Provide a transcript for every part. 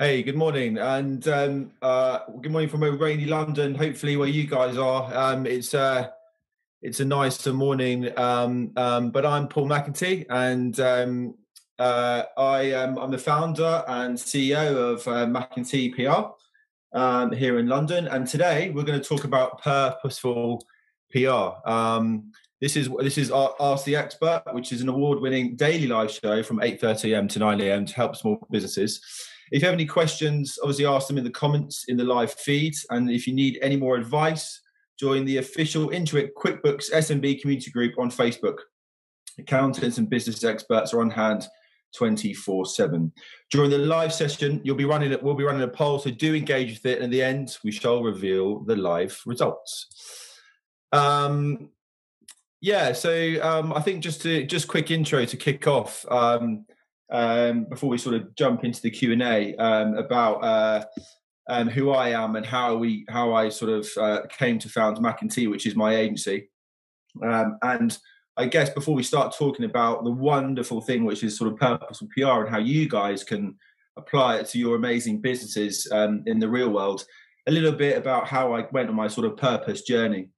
Hey, good morning, and um, uh, good morning from a rainy London. Hopefully, where you guys are, um, it's uh, it's a nice morning. Um, um, but I'm Paul McEntee, and um, uh, I am I'm the founder and CEO of uh, McEntee PR um, here in London. And today we're going to talk about purposeful PR. This is this is Ask the Expert, which is an award-winning daily live show from 8:30 a.m. to 9 a.m. to help small businesses. If you have any questions, obviously ask them in the comments in the live feed. And if you need any more advice, join the official Intuit QuickBooks SMB community group on Facebook. Accountants and business experts are on hand 24 7. During the live session, you'll be running we'll be running a poll, so do engage with it. And at the end, we shall reveal the live results. Um, yeah, so um, I think just to just quick intro to kick off. Um, um, before we sort of jump into the Q and A um, about uh, um, who I am and how we how I sort of uh, came to found McEntee, which is my agency. Um, and I guess before we start talking about the wonderful thing, which is sort of purposeful PR and how you guys can apply it to your amazing businesses um, in the real world, a little bit about how I went on my sort of purpose journey.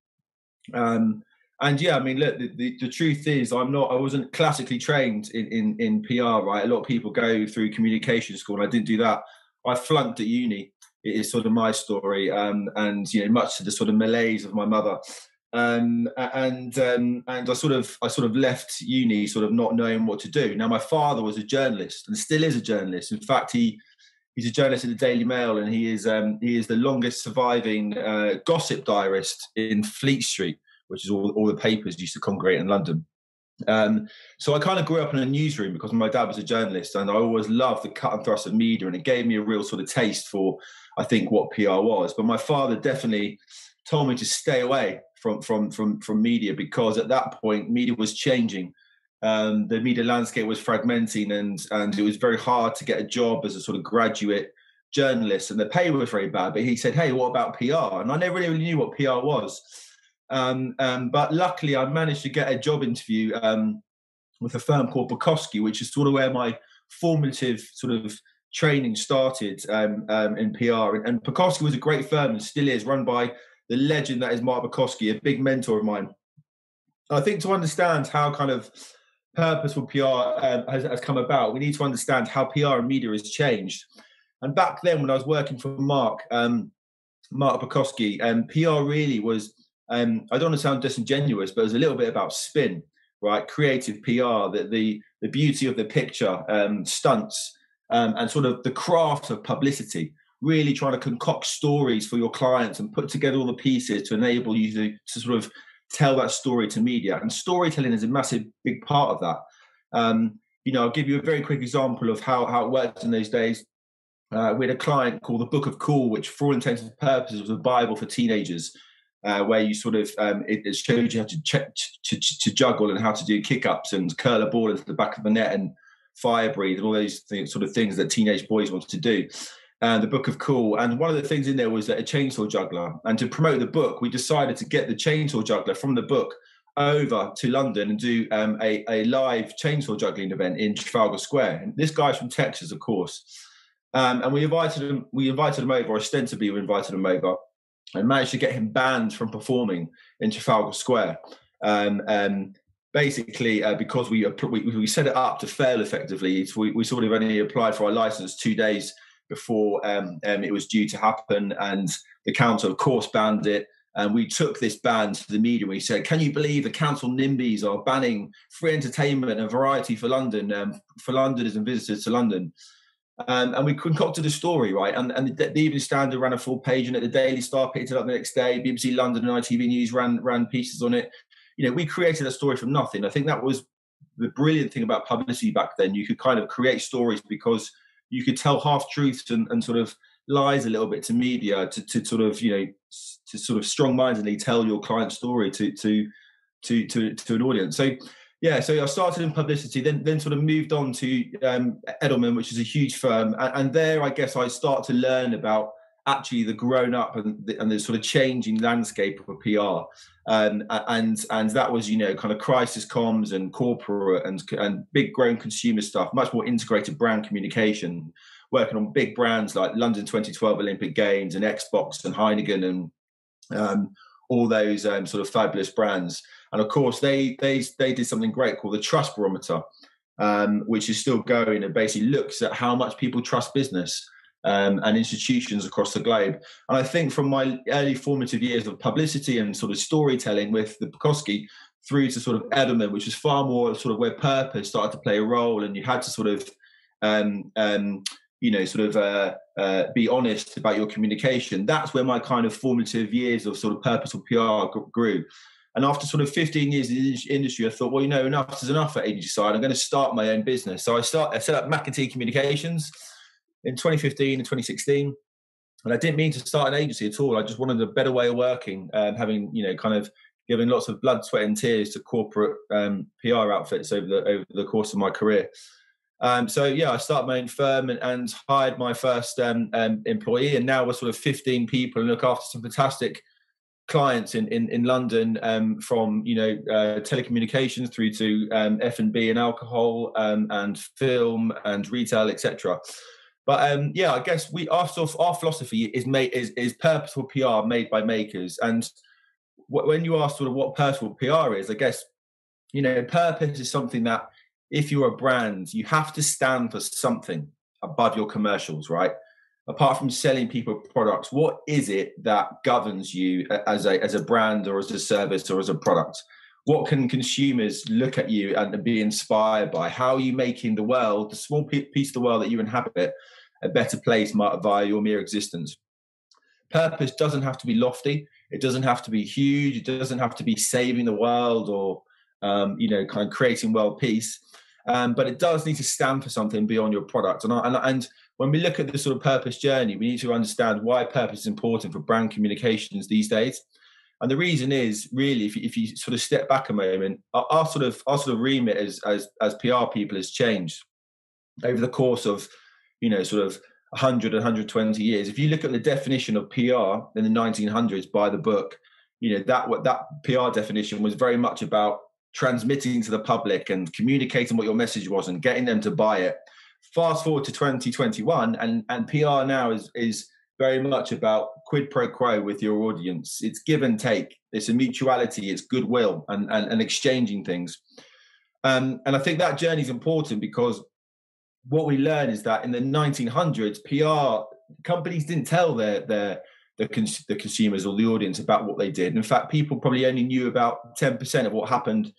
Um, and yeah, I mean, look, the, the, the, truth is, I'm not, I wasn't classically trained in, in, in PR, right? A lot of people go through communication school, and I didn't do that. I flunked at uni. It is sort of my story, um, and you know, much to the sort of malaise of my mother. Um, and um, and I sort of I sort of left uni, sort of not knowing what to do. Now, my father was a journalist and still is a journalist. In fact, he he's a journalist at the Daily Mail, and he is um, he is the longest surviving uh, gossip diarist in Fleet Street which is all, all the papers used to congregate in London. Um, so I kind of grew up in a newsroom because my dad was a journalist, and I always loved the cut and thrust of media, and it gave me a real sort of taste for, I think, what PR was. But my father definitely told me to stay away from from from from media because at that point media was changing. Um, the media landscape was fragmenting, and and it was very hard to get a job as a sort of graduate journalist, and the pay was very bad. But he said, "Hey, what about PR?" And I never really knew what PR was. Um, um, but luckily, I managed to get a job interview um, with a firm called Borkowski, which is sort of where my formative sort of training started um, um, in PR. And, and Borkowski was a great firm and still is, run by the legend that is Mark Borkowski, a big mentor of mine. I think to understand how kind of purposeful PR um, has, has, come about, we need to understand how PR and media has changed. And back then, when I was working for Mark, um, Mark Borkowski, um, PR really was um, I don't want to sound disingenuous, but it was a little bit about spin, right? Creative PR, that the the beauty of the picture, um, stunts, um, and sort of the craft of publicity. Really trying to concoct stories for your clients and put together all the pieces to enable you to, to sort of tell that story to media. And storytelling is a massive, big part of that. Um, you know, I'll give you a very quick example of how how it worked in those days. Uh, we had a client called the Book of Cool, which, for all intents and purposes, was a Bible for teenagers uh, where you sort of um, it, it, shows you how to, ch- to, to juggle and how to do kick ups and curl a ball into the back of the net and fire breathe and all those sort of things that teenage boys want to do. Uh, the book of cool. And one of the things in there was a chainsaw juggler. And to promote the book we decided to get the chainsaw juggler from the book over to london and do um, a, a live chainsaw juggling event in trafalgar square. And this guy's from texas of course. Um, and we invited him we invited him over ostensibly we invited him over and managed to get him banned from performing in Trafalgar Square. Um, um, basically, uh, because we, we, we set it up to fail effectively, we, we sort of only applied for our license two days before um, um, it was due to happen, and the council, of course, banned it. And we took this ban to the media. We said, "Can you believe the council NIMBYs are banning free entertainment and variety for London, um, for Londoners and visitors to London?" Um, and we concocted a story, right? And, and the, the, Evening Standard ran a full page and it. The Daily Star picked it up the next day. BBC London and ITV News ran ran pieces on it. You know, we created a story from nothing. I think that was the brilliant thing about publicity back then. You could kind of create stories because you could tell half truths and, and sort of lies a little bit to media to, to sort of you know to sort of strong-mindedly tell your client story to to to to, to an audience. So yeah, so I started in publicity, then then sort of moved on to um, Edelman, which is a huge firm, and, and, there I guess I start to learn about actually the grown up and the, and the sort of changing landscape of a PR, um, and and that was you know kind of crisis comms and corporate and and big grown consumer stuff, much more integrated brand communication, working on big brands like London 2012 Olympic Games and Xbox and Heineken and um, all those um, sort of fabulous brands. And of course, they they they did something great called the Trust Barometer, um, which is still going and basically looks at how much people trust business. Um, and institutions across the globe. And I think from my early formative years of publicity and sort of storytelling with the Borkowski through to sort of Edelman, which was far more sort of where purpose started to play a role, and you had to sort of um, um, you know, sort of uh, uh, be honest about your communication. That's where my kind of formative years of sort of purposeful PR grew. And after sort of 15 years in the industry, I thought, well, you know, enough is enough at agency side. I'm going to start my own business. So I start, I set up McEntee Communications in 2015 and 2016. And I didn't mean to start an agency at all. I just wanted a better way of working, um, having, you know, kind of given lots of blood, sweat, and tears to corporate um, PR outfits over the over the course of my career. Um, so yeah, I started my own firm and, and hired my first um, um, employee, and now we're sort of 15 people and look after some fantastic clients in in, in London, um, from you know uh, telecommunications through to um, F and B and alcohol um, and film and retail, etc. But yeah, I guess we our sort of, our philosophy is made is is purposeful PR made by makers, and when you ask sort of what purposeful PR is, I guess you know purpose is something that if you're a brand, you have to stand for something above your commercials, right? Apart from selling people products, what is it that governs you as a as a brand or as a service or as a product? What can consumers look at you and be inspired by? How are you making the world, the small piece of the world that you inhabit, a better place via your mere existence? Purpose doesn't have to be lofty. It doesn't have to be huge. It doesn't have to be saving the world or um, you know, kind of creating world peace. Um, but it does need to stand for something beyond your product. And, and, and when we look at the sort of purpose journey, we need to understand why purpose is important for brand communications these days. And the reason is really, if you, if you sort of step back a moment, our, our, sort of our sort of remit as, as as PR people has changed over the course of, you know, sort of 100 120 years. If you look at the definition of PR in the 1900s by the book, you know that what that PR definition was very much about transmitting to the public and communicating what your message was and getting them to buy it. Fast forward to 2021, and, and PR now is, is very much about quid pro quo with your audience. It's give and take, it's a mutuality, it's goodwill and, and, and exchanging things. Um, and I think that journey is important because what we learn is that in the 1900s, PR companies didn't tell their, their the, cons- the consumers or the audience about what they did. In fact, people probably only knew about 10% of what happened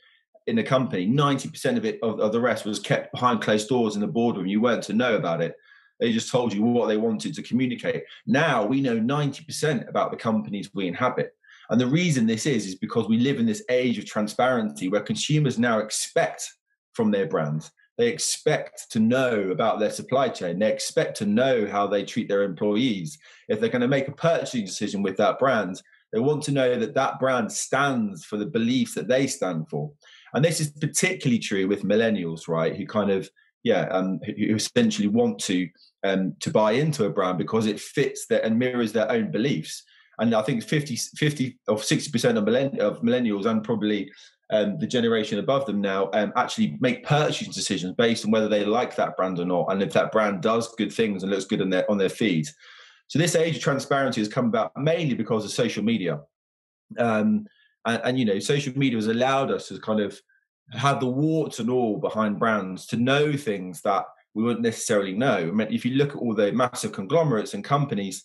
in the company. 90% of it, of, of, the rest, was kept behind closed doors in the boardroom. You weren't to know about it. They just told you what they wanted to communicate. Now we know 90% about the companies we inhabit. And the reason this is, is because we live in this age of transparency where consumers now expect from their brands they expect to know about their supply chain. They expect to know how they treat their employees. If they're going to make a purchasing decision with that brand, they want to know that that brand stands for the beliefs that they stand for. And this is particularly true with millennials, right? Who kind of, yeah, um, who essentially want to um, to buy into a brand because it fits their and mirrors their own beliefs. And I think 50, 50 or 60% of, millenn- of millennials and probably um, the generation above them now um, actually make purchasing decisions based on whether they like that brand or not, and if that brand does good things and looks good on their on their feed. So this age of transparency has come about mainly because of social media, um, and, and you know, social media has allowed us to kind of have the warts and all behind brands to know things that we wouldn't necessarily know. I mean, if you look at all the massive conglomerates and companies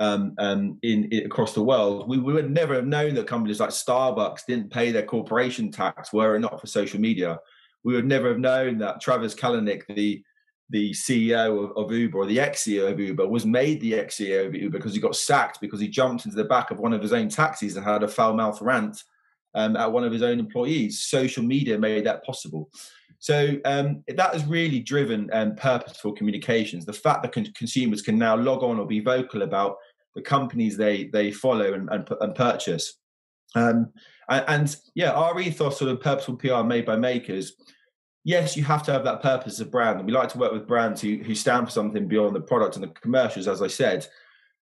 um, um, in, in, across the world, we, we would never have known that companies like Starbucks didn't pay their corporation tax were it not for social media. We would never have known that Travis Kalanick, the the CEO of, of Uber or the ex-CEO of Uber, was made the ex-CEO of Uber because he got sacked because he jumped into the back of one of his own taxis and had a foul mouth rant um, at one of his own employees. Social media made that possible. So um, that has really driven um, purposeful communications. The fact that con- consumers can now log on or be vocal about the companies they they follow and, and, and purchase. Um, and, and, yeah, our ethos sort of purposeful PR made by makers. Yes, you have to have that purpose of brand, and we like to work with brands who who stand for something beyond the product and the commercials, as I said.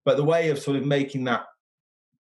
But the way of sort of making that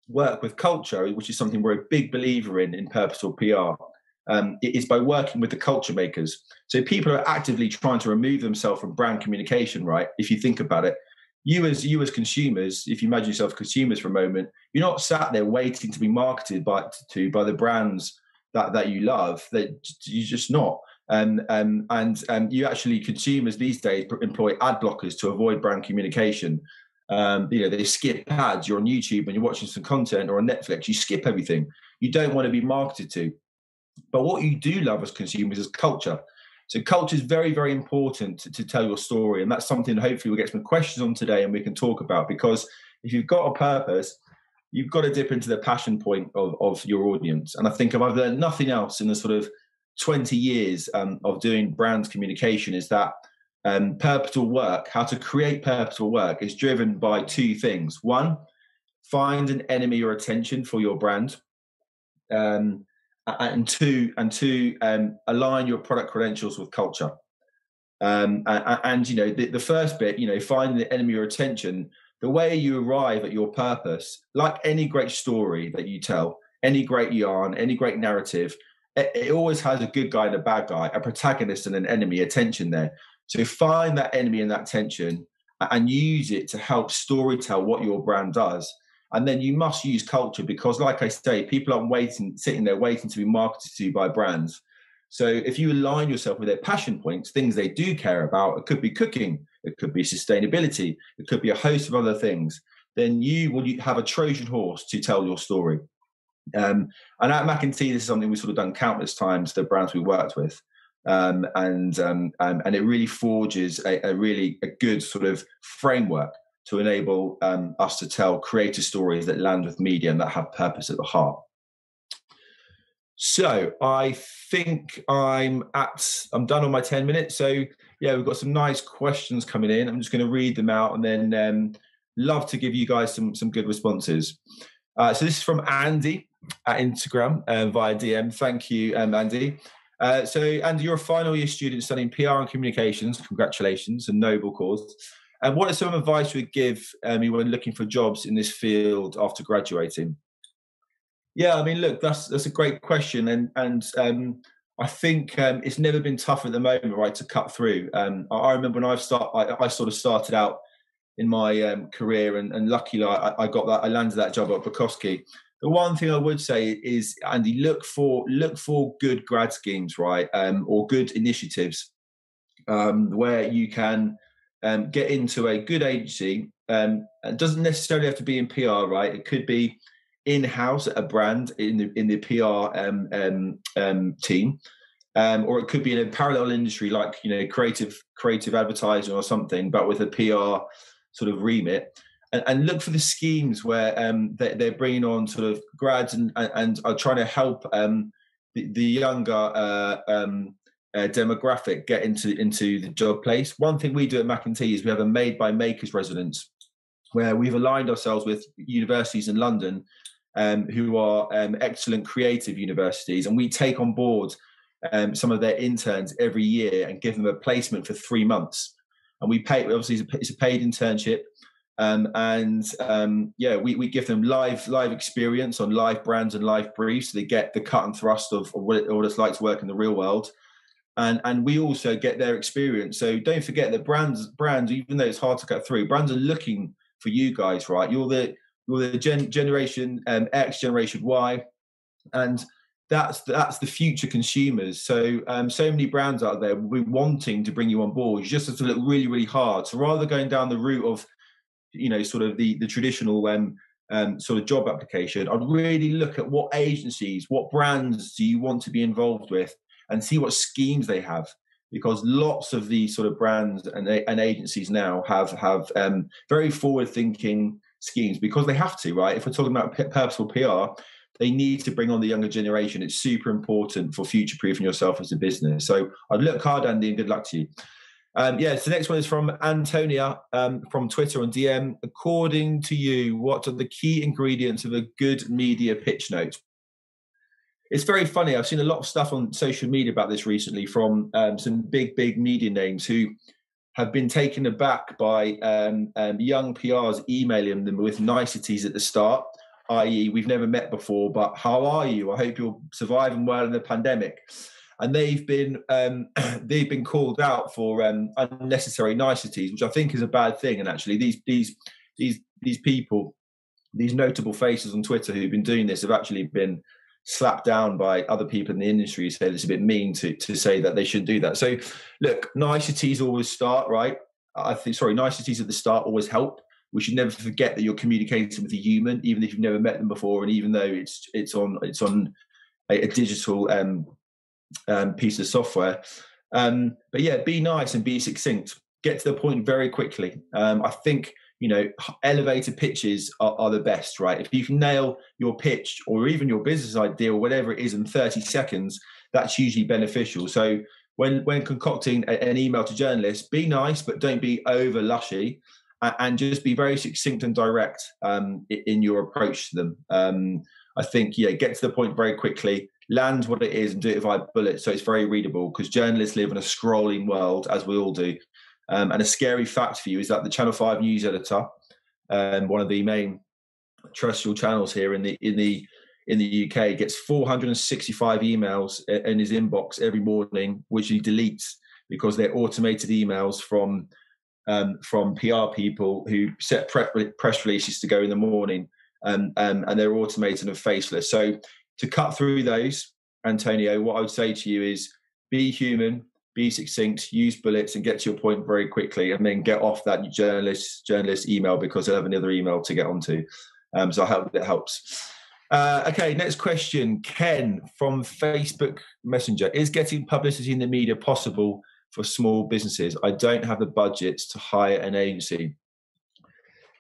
work with culture, which is something we're a big believer in in purposeful PR, um, is by working with the culture makers. So people are actively trying to remove themselves from brand communication, right? If you think about it, you as you as consumers, if you imagine yourself consumers for a moment, you're not sat there waiting to be marketed by to by the brands that that you love. That you're just not. Um, um, and um, you actually consumers these days employ ad blockers to avoid brand communication. Um, you know, they skip ads. You're on YouTube and you're watching some content or on Netflix. You skip everything. You don't want to be marketed to. But what you do love as consumers is culture. So culture is very, very important to, to, tell your story, and that's something hopefully we'll get some questions on today, and we can talk about. Because if you've got a purpose, you've got to dip into the passion point of, of your audience. And I think if I've learned nothing else in the sort of 20 years um, of doing brand communication, is that um, purposeful work, how to create purposeful work, is driven by two things. One, find an enemy or attention for your brand. Um, and two and two um, align your product credentials with culture um, and, and, you know the, the, first bit you know finding the enemy or attention the way you arrive at your purpose like any great story that you tell any great yarn any great narrative it, it always has a good guy and a bad guy a protagonist and an enemy attention there so find that enemy and that tension and use it to help story tell what your brand does and then you must use culture because, like I say, people aren't waiting, sitting there waiting to be marketed to by brands. So if you align yourself with their passion points, things they do care about, it could be cooking, it could be sustainability, it could be a host of other things, then you will have a Trojan horse to tell your story. Um, and at McEntee, this is something we've sort of done countless times, the brands we worked with. Um, and um, um and it really forges a, a really a good sort of framework to enable um, us to tell creative stories that land with media and that have purpose at the heart. So I think I'm at I'm done on my 10 minutes. So yeah, we've got some nice questions coming in. I'm just going to read them out and then um, love to give you guys some some good responses. Uh, so this is from Andy at Instagram uh, via DM. Thank you, um, Andy. Uh, so Andy, you're a final year student studying PR and communications. Congratulations, a noble cause. And what is some advice you would give um, you when looking for jobs in this field after graduating? Yeah, I mean, look, that's that's a great question, and and um, I think um, it's never been tougher at the moment, right, to cut through. Um, I, I, remember when I start, I, I, sort of started out in my um, career, and, and luckily I, I, got that, I landed that job at Borkowski. The one thing I would say is, Andy, look for look for good grad schemes, right, um, or good initiatives um, where you can um, get into a good agency. Um, it doesn't necessarily have to be in PR, right? It could be in house at a brand in the in the PR um, um, um, team, um, or it could be in a parallel industry like you know creative creative advertising or something, but with a PR sort of remit. And, and look for the schemes where um, they, they're bringing on sort of grads and, and, and are trying to help um, the, the younger uh, um, uh, demographic get into into the job place. One thing we do at McEntee is we have a made by makers residence where we've aligned ourselves with universities in London um, who are um, excellent creative universities, and we take on board um, some of their interns every year and give them a placement for three months. And we pay obviously it's a paid internship. Um, and um, yeah, we, we give them live live experience on live brands and live briefs. So they get the cut and thrust of, of what, it, what it's like to work in the real world and and we also get their experience. So don't forget that brands brands, even though it's hard to cut through, brands are looking for you guys, right? You're the you're the gen, generation um, X, generation Y, and that's that's the future consumers. So um, so many brands out there will be wanting to bring you on board. You just have to look really really hard. So rather going down the route of you know sort of the the traditional um, um, sort of job application, I'd really look at what agencies, what brands do you want to be involved with and see what schemes they have. Because lots of these sort of brands and, and agencies now have have um, very forward thinking schemes because they have to right? If we're talking about purposeful pr they need to bring on the younger generation. It's super important for future proofing yourself as a business. So i'd look hard andy and good luck to you um, yeah, so the next one is from Antonia um, from Twitter on DM. According to you, what are the key ingredients of a good media pitch note? it's very funny. I've seen a lot of stuff on social media about this recently from um, some big, big media names who have been taken aback by um, um, young PRs emailing them with niceties at the start. i.e., we've never met before, but how are you? I hope you're surviving well in the pandemic. And they've been um, they've been called out for um, unnecessary niceties, which I think is a bad thing. And actually, these these these these people, these notable faces on Twitter who've been doing this, have actually been slapped down by other people in the industry who say it's a bit mean to to say that they shouldn't do that. So, look, niceties always start right. I think sorry, niceties at the start always help we should never forget that you're communicating with a human, even if you've never met them before, and even though it's it's on it's on a, a digital um, um, piece of software. Um, but yeah, be nice and be succinct. Get to the point very quickly. Um, I think you know elevator pitches are, are, the best, right? If you can nail your pitch or even your business idea or whatever it is in 30 seconds, that's usually beneficial. So when when concocting a, an email to journalists, be nice, but don't be over lushy and just be very succinct and direct um, in your approach to them. Um, I think, yeah, get to the point very quickly, land what it is, and do it via bullet so it's very readable. Because journalists live in a scrolling world, as we all do. Um, and a scary fact for you is that the Channel Five news editor, um, one of the main terrestrial channels here in the in the in the UK, gets 465 emails in his inbox every morning, which he deletes because they're automated emails from um, from PR people who set press releases to go in the morning, um, um, and they're automated and faceless. So to cut through those, Antonio, what I would say to you is be human, be succinct, use bullets, and get to your point very quickly, and then get off that journalist journalist email because they'll have another email to get onto. Um, so I hope that helps. Uh, okay, next question. Ken from Facebook Messenger. Is getting publicity in the media possible for small businesses. I don't have the budgets to hire an agency.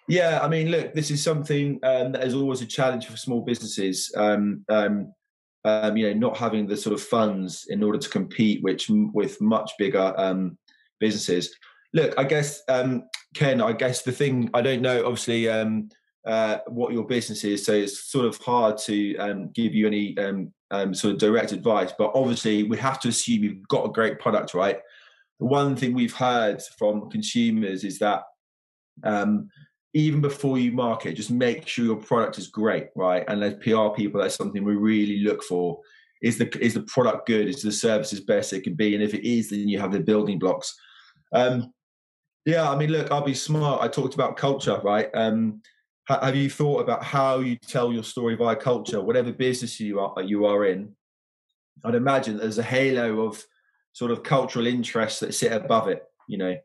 Yeah, I mean, look, this is something um, that is always a challenge for small businesses. Um, um, um, you know, not having the sort of funds in order to compete, which with much bigger um, businesses. Look, I guess um, Ken, I guess the thing I don't know, obviously, uh, what your business is, so it's sort of hard to give you any sort of direct advice. But obviously, we have to assume you've got a great product, right? the one thing we've heard from consumers is that um, even before you market, just make sure your product is great, right? And as PR people, that's something we really look for. Is the is the product good? Is the service as best it can be? And if it is, then you have the building blocks. Um, yeah, I mean, look, I'll be smart. I talked about culture, right? Um, have you thought about how you tell your story via culture, whatever business you are you are in? I'd imagine there's a halo of sort of cultural interests that sit above it. You know,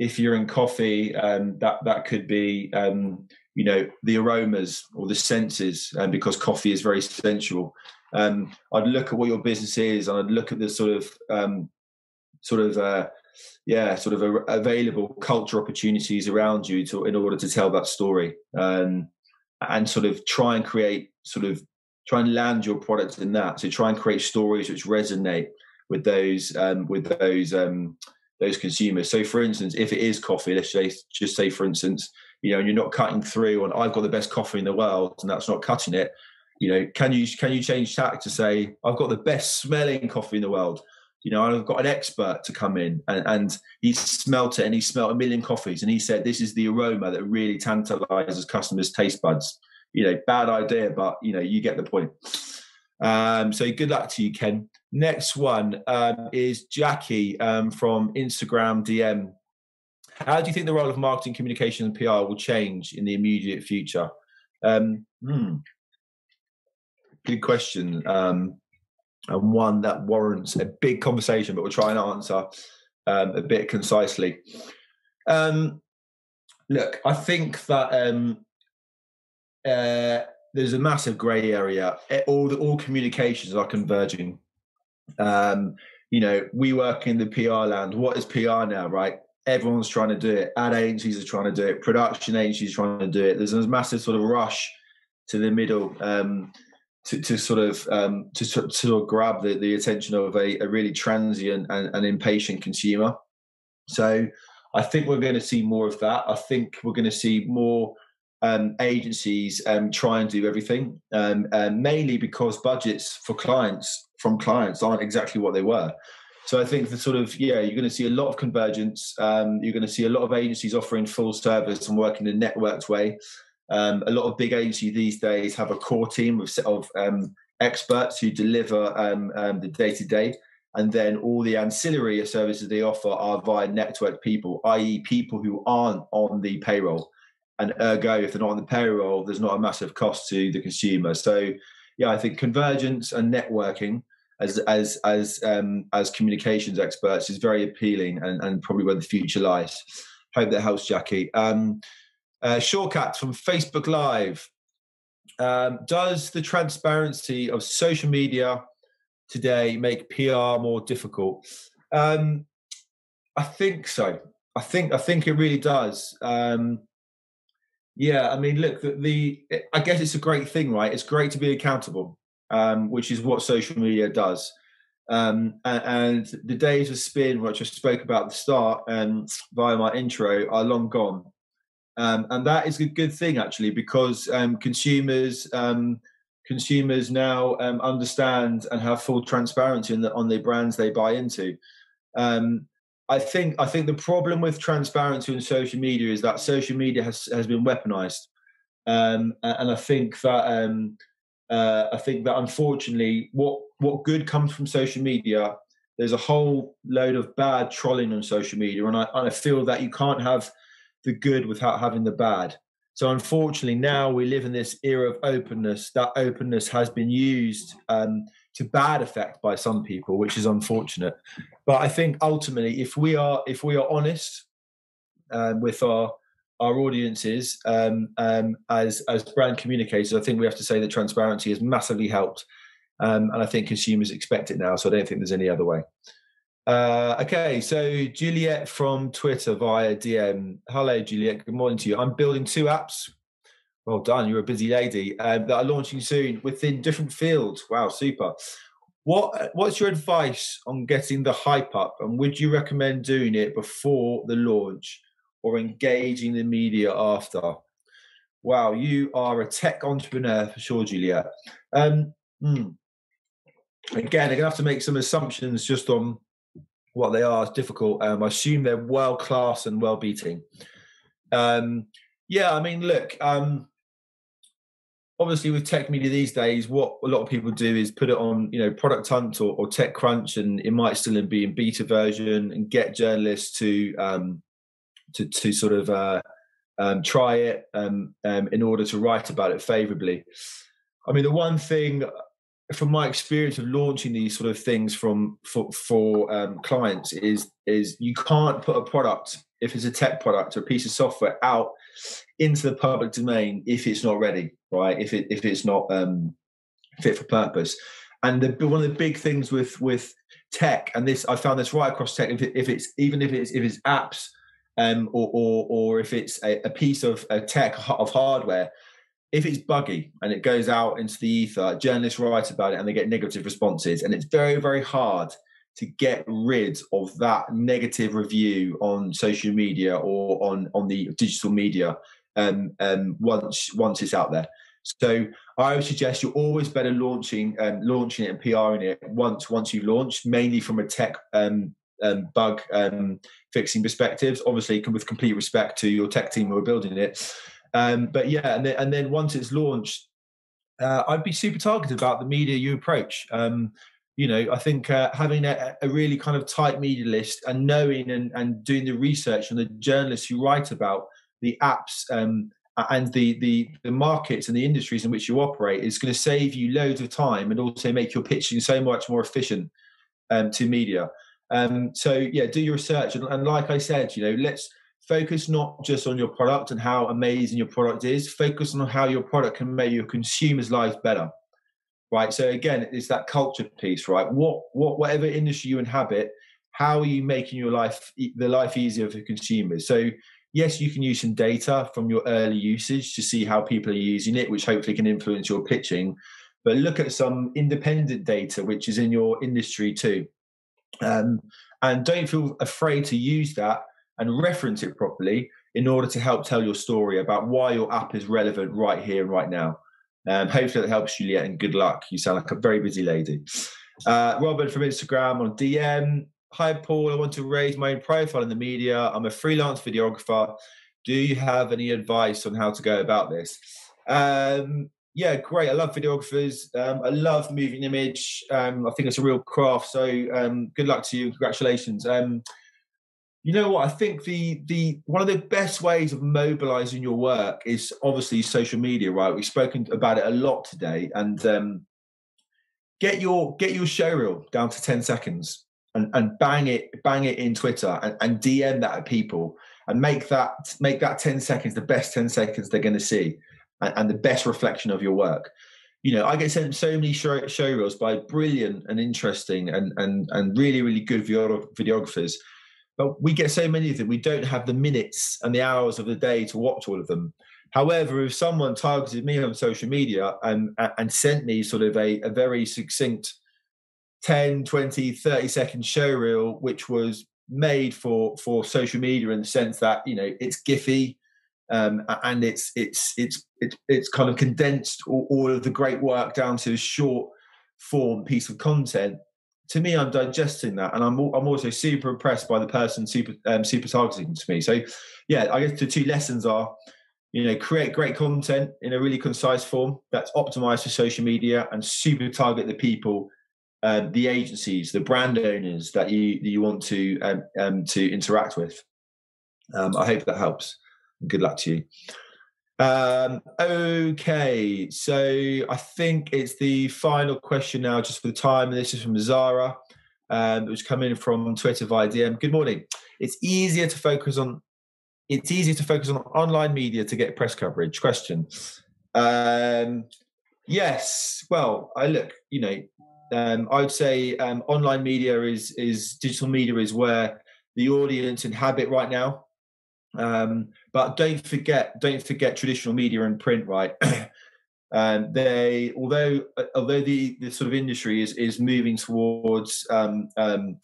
if you're in coffee, um, that that could be um, you know the aromas or the senses, um, because coffee is very sensual. Um, I'd look at what your business is, and I'd look at the sort of um, sort of uh, yeah, sort of a, available culture opportunities around you to in order to tell that story, um, and sort of try and create sort of try and land your product in that. So try and create stories which resonate with those with those those consumers. So, for instance, if it is coffee, let's say, just say, for instance, you know, and you're not cutting through on I've got the best coffee in the world, and that's not cutting it. You know, can you can you change tack to say I've got the best smelling coffee in the world? You know, I've got an expert to come in and, and he smelt it and he smelt a million coffees and he said this is the aroma that really tantalizes customers' taste buds. You know, bad idea, but you know, you get the point. Um, so good luck to you, Ken. Next one um, is Jackie um, from Instagram DM. How do you think the role of marketing, communication, and PR will change in the immediate future? Um, hmm. Good question, um, and one that warrants a big conversation, but we'll try and answer um, a bit concisely. Um, look, I think that uh, there's a massive grey area. All the all communications are converging. Um, you know, we work in the PR land. What is PR now, right? Everyone's trying to do it. Ad agencies are trying to do it. Production agencies trying to do it. There's a massive sort of rush to the middle um, to, to sort of um, to, to sort of grab the, the attention of a, a really transient and, and impatient consumer. So I think we're going to see more of that. I think we're going to see more um, agencies um, try and do everything, um, mainly because budgets for clients from clients aren't exactly what they were. So I think the sort of yeah, you're going to see a lot of convergence. Um, you're going to see a lot of agencies offering full service and working in a networked way. Um, a lot of big agencies these days have a core team of, of um, experts who deliver the day to day, and then all the ancillary services they offer are via network people, i.e., people who aren't on the payroll. And ergo, if they're not on the payroll, there's not a massive cost to the consumer. So, yeah, I think convergence and networking as as as um, as communications experts is very appealing and, and probably where the future lies. Hope that helps, Jackie. Um, uh, Shortcut from Facebook Live. Um, does the transparency of social media today make PR more difficult? Um, I think so. I think I think it really does. Um, yeah, I mean, look, the, the, I guess it's a great thing, right? It's great to be accountable, um, which is what social media does. Um, and, and, the days of spin, which I spoke about at the start um, via my intro, are long gone. Um, and that is a good thing actually, because um, consumers um, consumers now understand and have full transparency the, on the brands they buy into. Um, I think I think the problem with transparency on social media is that social media has has been weaponized, um, and I think that um, uh, I think that unfortunately, what what good comes from social media, there's a whole load of bad trolling on social media, and I, and I feel that you can't have the good without having the bad. So unfortunately, now we live in this era of openness. That openness has been used um, to bad effect by some people, which is unfortunate. But I think ultimately, if we are if we are honest um, with our our audiences um, um, as as brand communicators, I think we have to say that transparency has massively helped, um, and I think consumers expect it now. So I don't think there's any other way. Uh, okay, so Juliet from Twitter via DM. Hello, Juliet. Good morning to you. I'm building two apps. Well done. You're a busy lady. Um, that are launching soon within different fields. Wow, super. What What's your advice on getting the hype up, and would you recommend doing it before the launch or engaging the media after? Wow, you are a tech entrepreneur for sure, Juliet. Um, hmm. Again, I'm gonna have to make some assumptions just on what they are It's difficult. Um, I assume they're world class and well beating. Um, yeah, I mean, look, um, obviously with tech media these days, what a lot of people do is put it on, you know, Product Hunt or, or TechCrunch, and it might still be in beta version, and get journalists to um, to to sort of uh, um, try it um, um, in order to write about it favorably. I mean, the one thing from my experience of launching these sort of things from for, for um, clients is is you can't put a product if it's a tech product or a piece of software out into the public domain if it's not ready right if it if it's not um, fit for purpose and the, one of the big things with with tech and this i found this right across tech if, it, if it's even if it's if it's apps um, or, or or if it's a, a piece of a tech of hardware if it's buggy and it goes out into the ether, journalists write about it and they get negative responses. And it's very, very hard to get rid of that negative review on social media or on, on the digital media um, um, once once it's out there. So I would suggest you're always better launching um, launching it and PRing it once once you've launched, mainly from a tech um, um, bug um, fixing perspectives. Obviously, with complete respect to your tech team who are building it. Um, but yeah, and then, and then once it's launched, uh, I'd be super targeted about the media you approach. Um, you know, I think uh, having a, a, really kind of tight media list and knowing and, and doing the research on the journalists who write about the apps um, and the, the the markets and the industries in which you operate is going to save you loads of time and also make your pitching so much more efficient um, to media. Um, so yeah, do your research and, and like I said, you know, let's focus not just on your product and how amazing your product is focus on how your product can make your consumers lives better right? So again it's that culture piece right? What what whatever industry you inhabit how are you making your life the life easier for consumers? So yes you can use some data from your early usage to see how people are using it which hopefully can influence your pitching but look at some independent data which is in your industry too. Um, and don't feel afraid to use that and reference it properly in order to help tell your story about why your app is relevant right here and right now. Um, hopefully that helps, Juliet, and good luck. You sound like a very busy lady. Uh, Robin from Instagram on DM. Hi, Paul. I want to raise my own profile in the media. I'm a freelance videographer Do you have any advice on how to go about this? Um, yeah, great. I love videographers. Um, I love moving image. Um, I think it's a real craft. So um, good luck to you. Congratulations. You know what? I think the the one of the best ways of mobilizing your work is obviously social media, right? We've spoken about it a lot today, and um, get your get your show reel down to ten seconds and, and bang it bang it in Twitter and, and DM that at people and make that make that ten seconds the best ten seconds they're going to see and, and, the best reflection of your work. You know, I get sent so many show, show reels by brilliant and interesting and and and really really good video videographers but we get so many of them, we don't have the minutes and the hours of the day to watch all of them. However, if someone targeted me on social media and, and sent me sort of a, a very succinct 10, 20, 30 second show reel, which was made for, for social media in the sense that, you know, it's Giphy, um, and it's it's it's it's it's kind of condensed all, all, of the great work down to a short form piece of content to me, I'm digesting that, and I'm I'm also super impressed by the person super um, super targeting to me. So, yeah, I guess the two lessons are, you know, create great content in a really concise form that's optimized for social media, and super target the people, uh, the agencies, the brand owners that you you want to um, um, to interact with. Um, I hope that helps. Good luck to you. Um, okay, so I think it's the final question now, just for the time. This is from Zara, um, which come in from Twitter via DM. Good morning. It's easier to focus on. It's easier to focus on online media to get press coverage. Question. Um, yes. Well, I look. You know, um, I would say um, online media is is digital media is where the audience inhabit right now. Um, but don't forget, don't forget traditional media and print, right? um, they, although although the, the sort of industry is is moving towards um, um,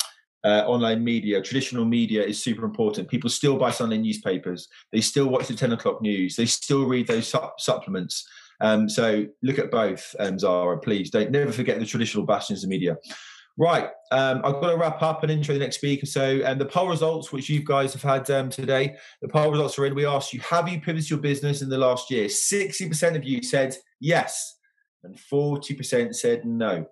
uh, online media, traditional media is super important. People still buy Sunday newspapers. They still watch the ten o'clock news. They still read those su- supplements. Um, so look at both, um, Zara. Please don't never forget the traditional bastions of media. Right, um, I've got to wrap up and intro the next speaker. So, and the poll results, which you guys have had um, today, the poll results are in. We asked you, have you pivoted your business in the last year? 60% of you said yes, and 40% said no.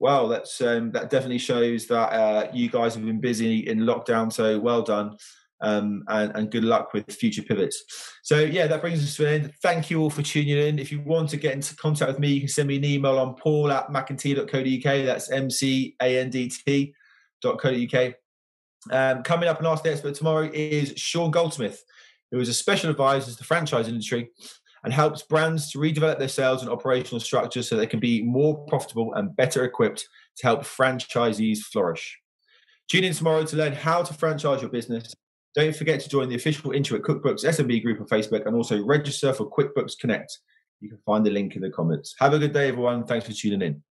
Well, that's um, that definitely shows that uh, you guys have been busy in lockdown. So, well done um, and, and, good luck with future pivots. So, yeah, that brings us to an end. Thank you all for tuning in. If you want to get into contact with me, you can send me an email on paul at mcandt.co.uk. That's M C A N D T.co.uk. Um, coming up and Ask the Expert tomorrow is Sean Goldsmith, who is a special advisor to the franchise industry and helps brands to redevelop their sales and operational structures so they can be more profitable and better equipped to help franchisees flourish. Tune in tomorrow to learn how to franchise your business don't forget to join the official Intuit QuickBooks SMB group on Facebook and also register for QuickBooks Connect. You can find the link in the comments. Have a good day, everyone. Thanks for tuning in.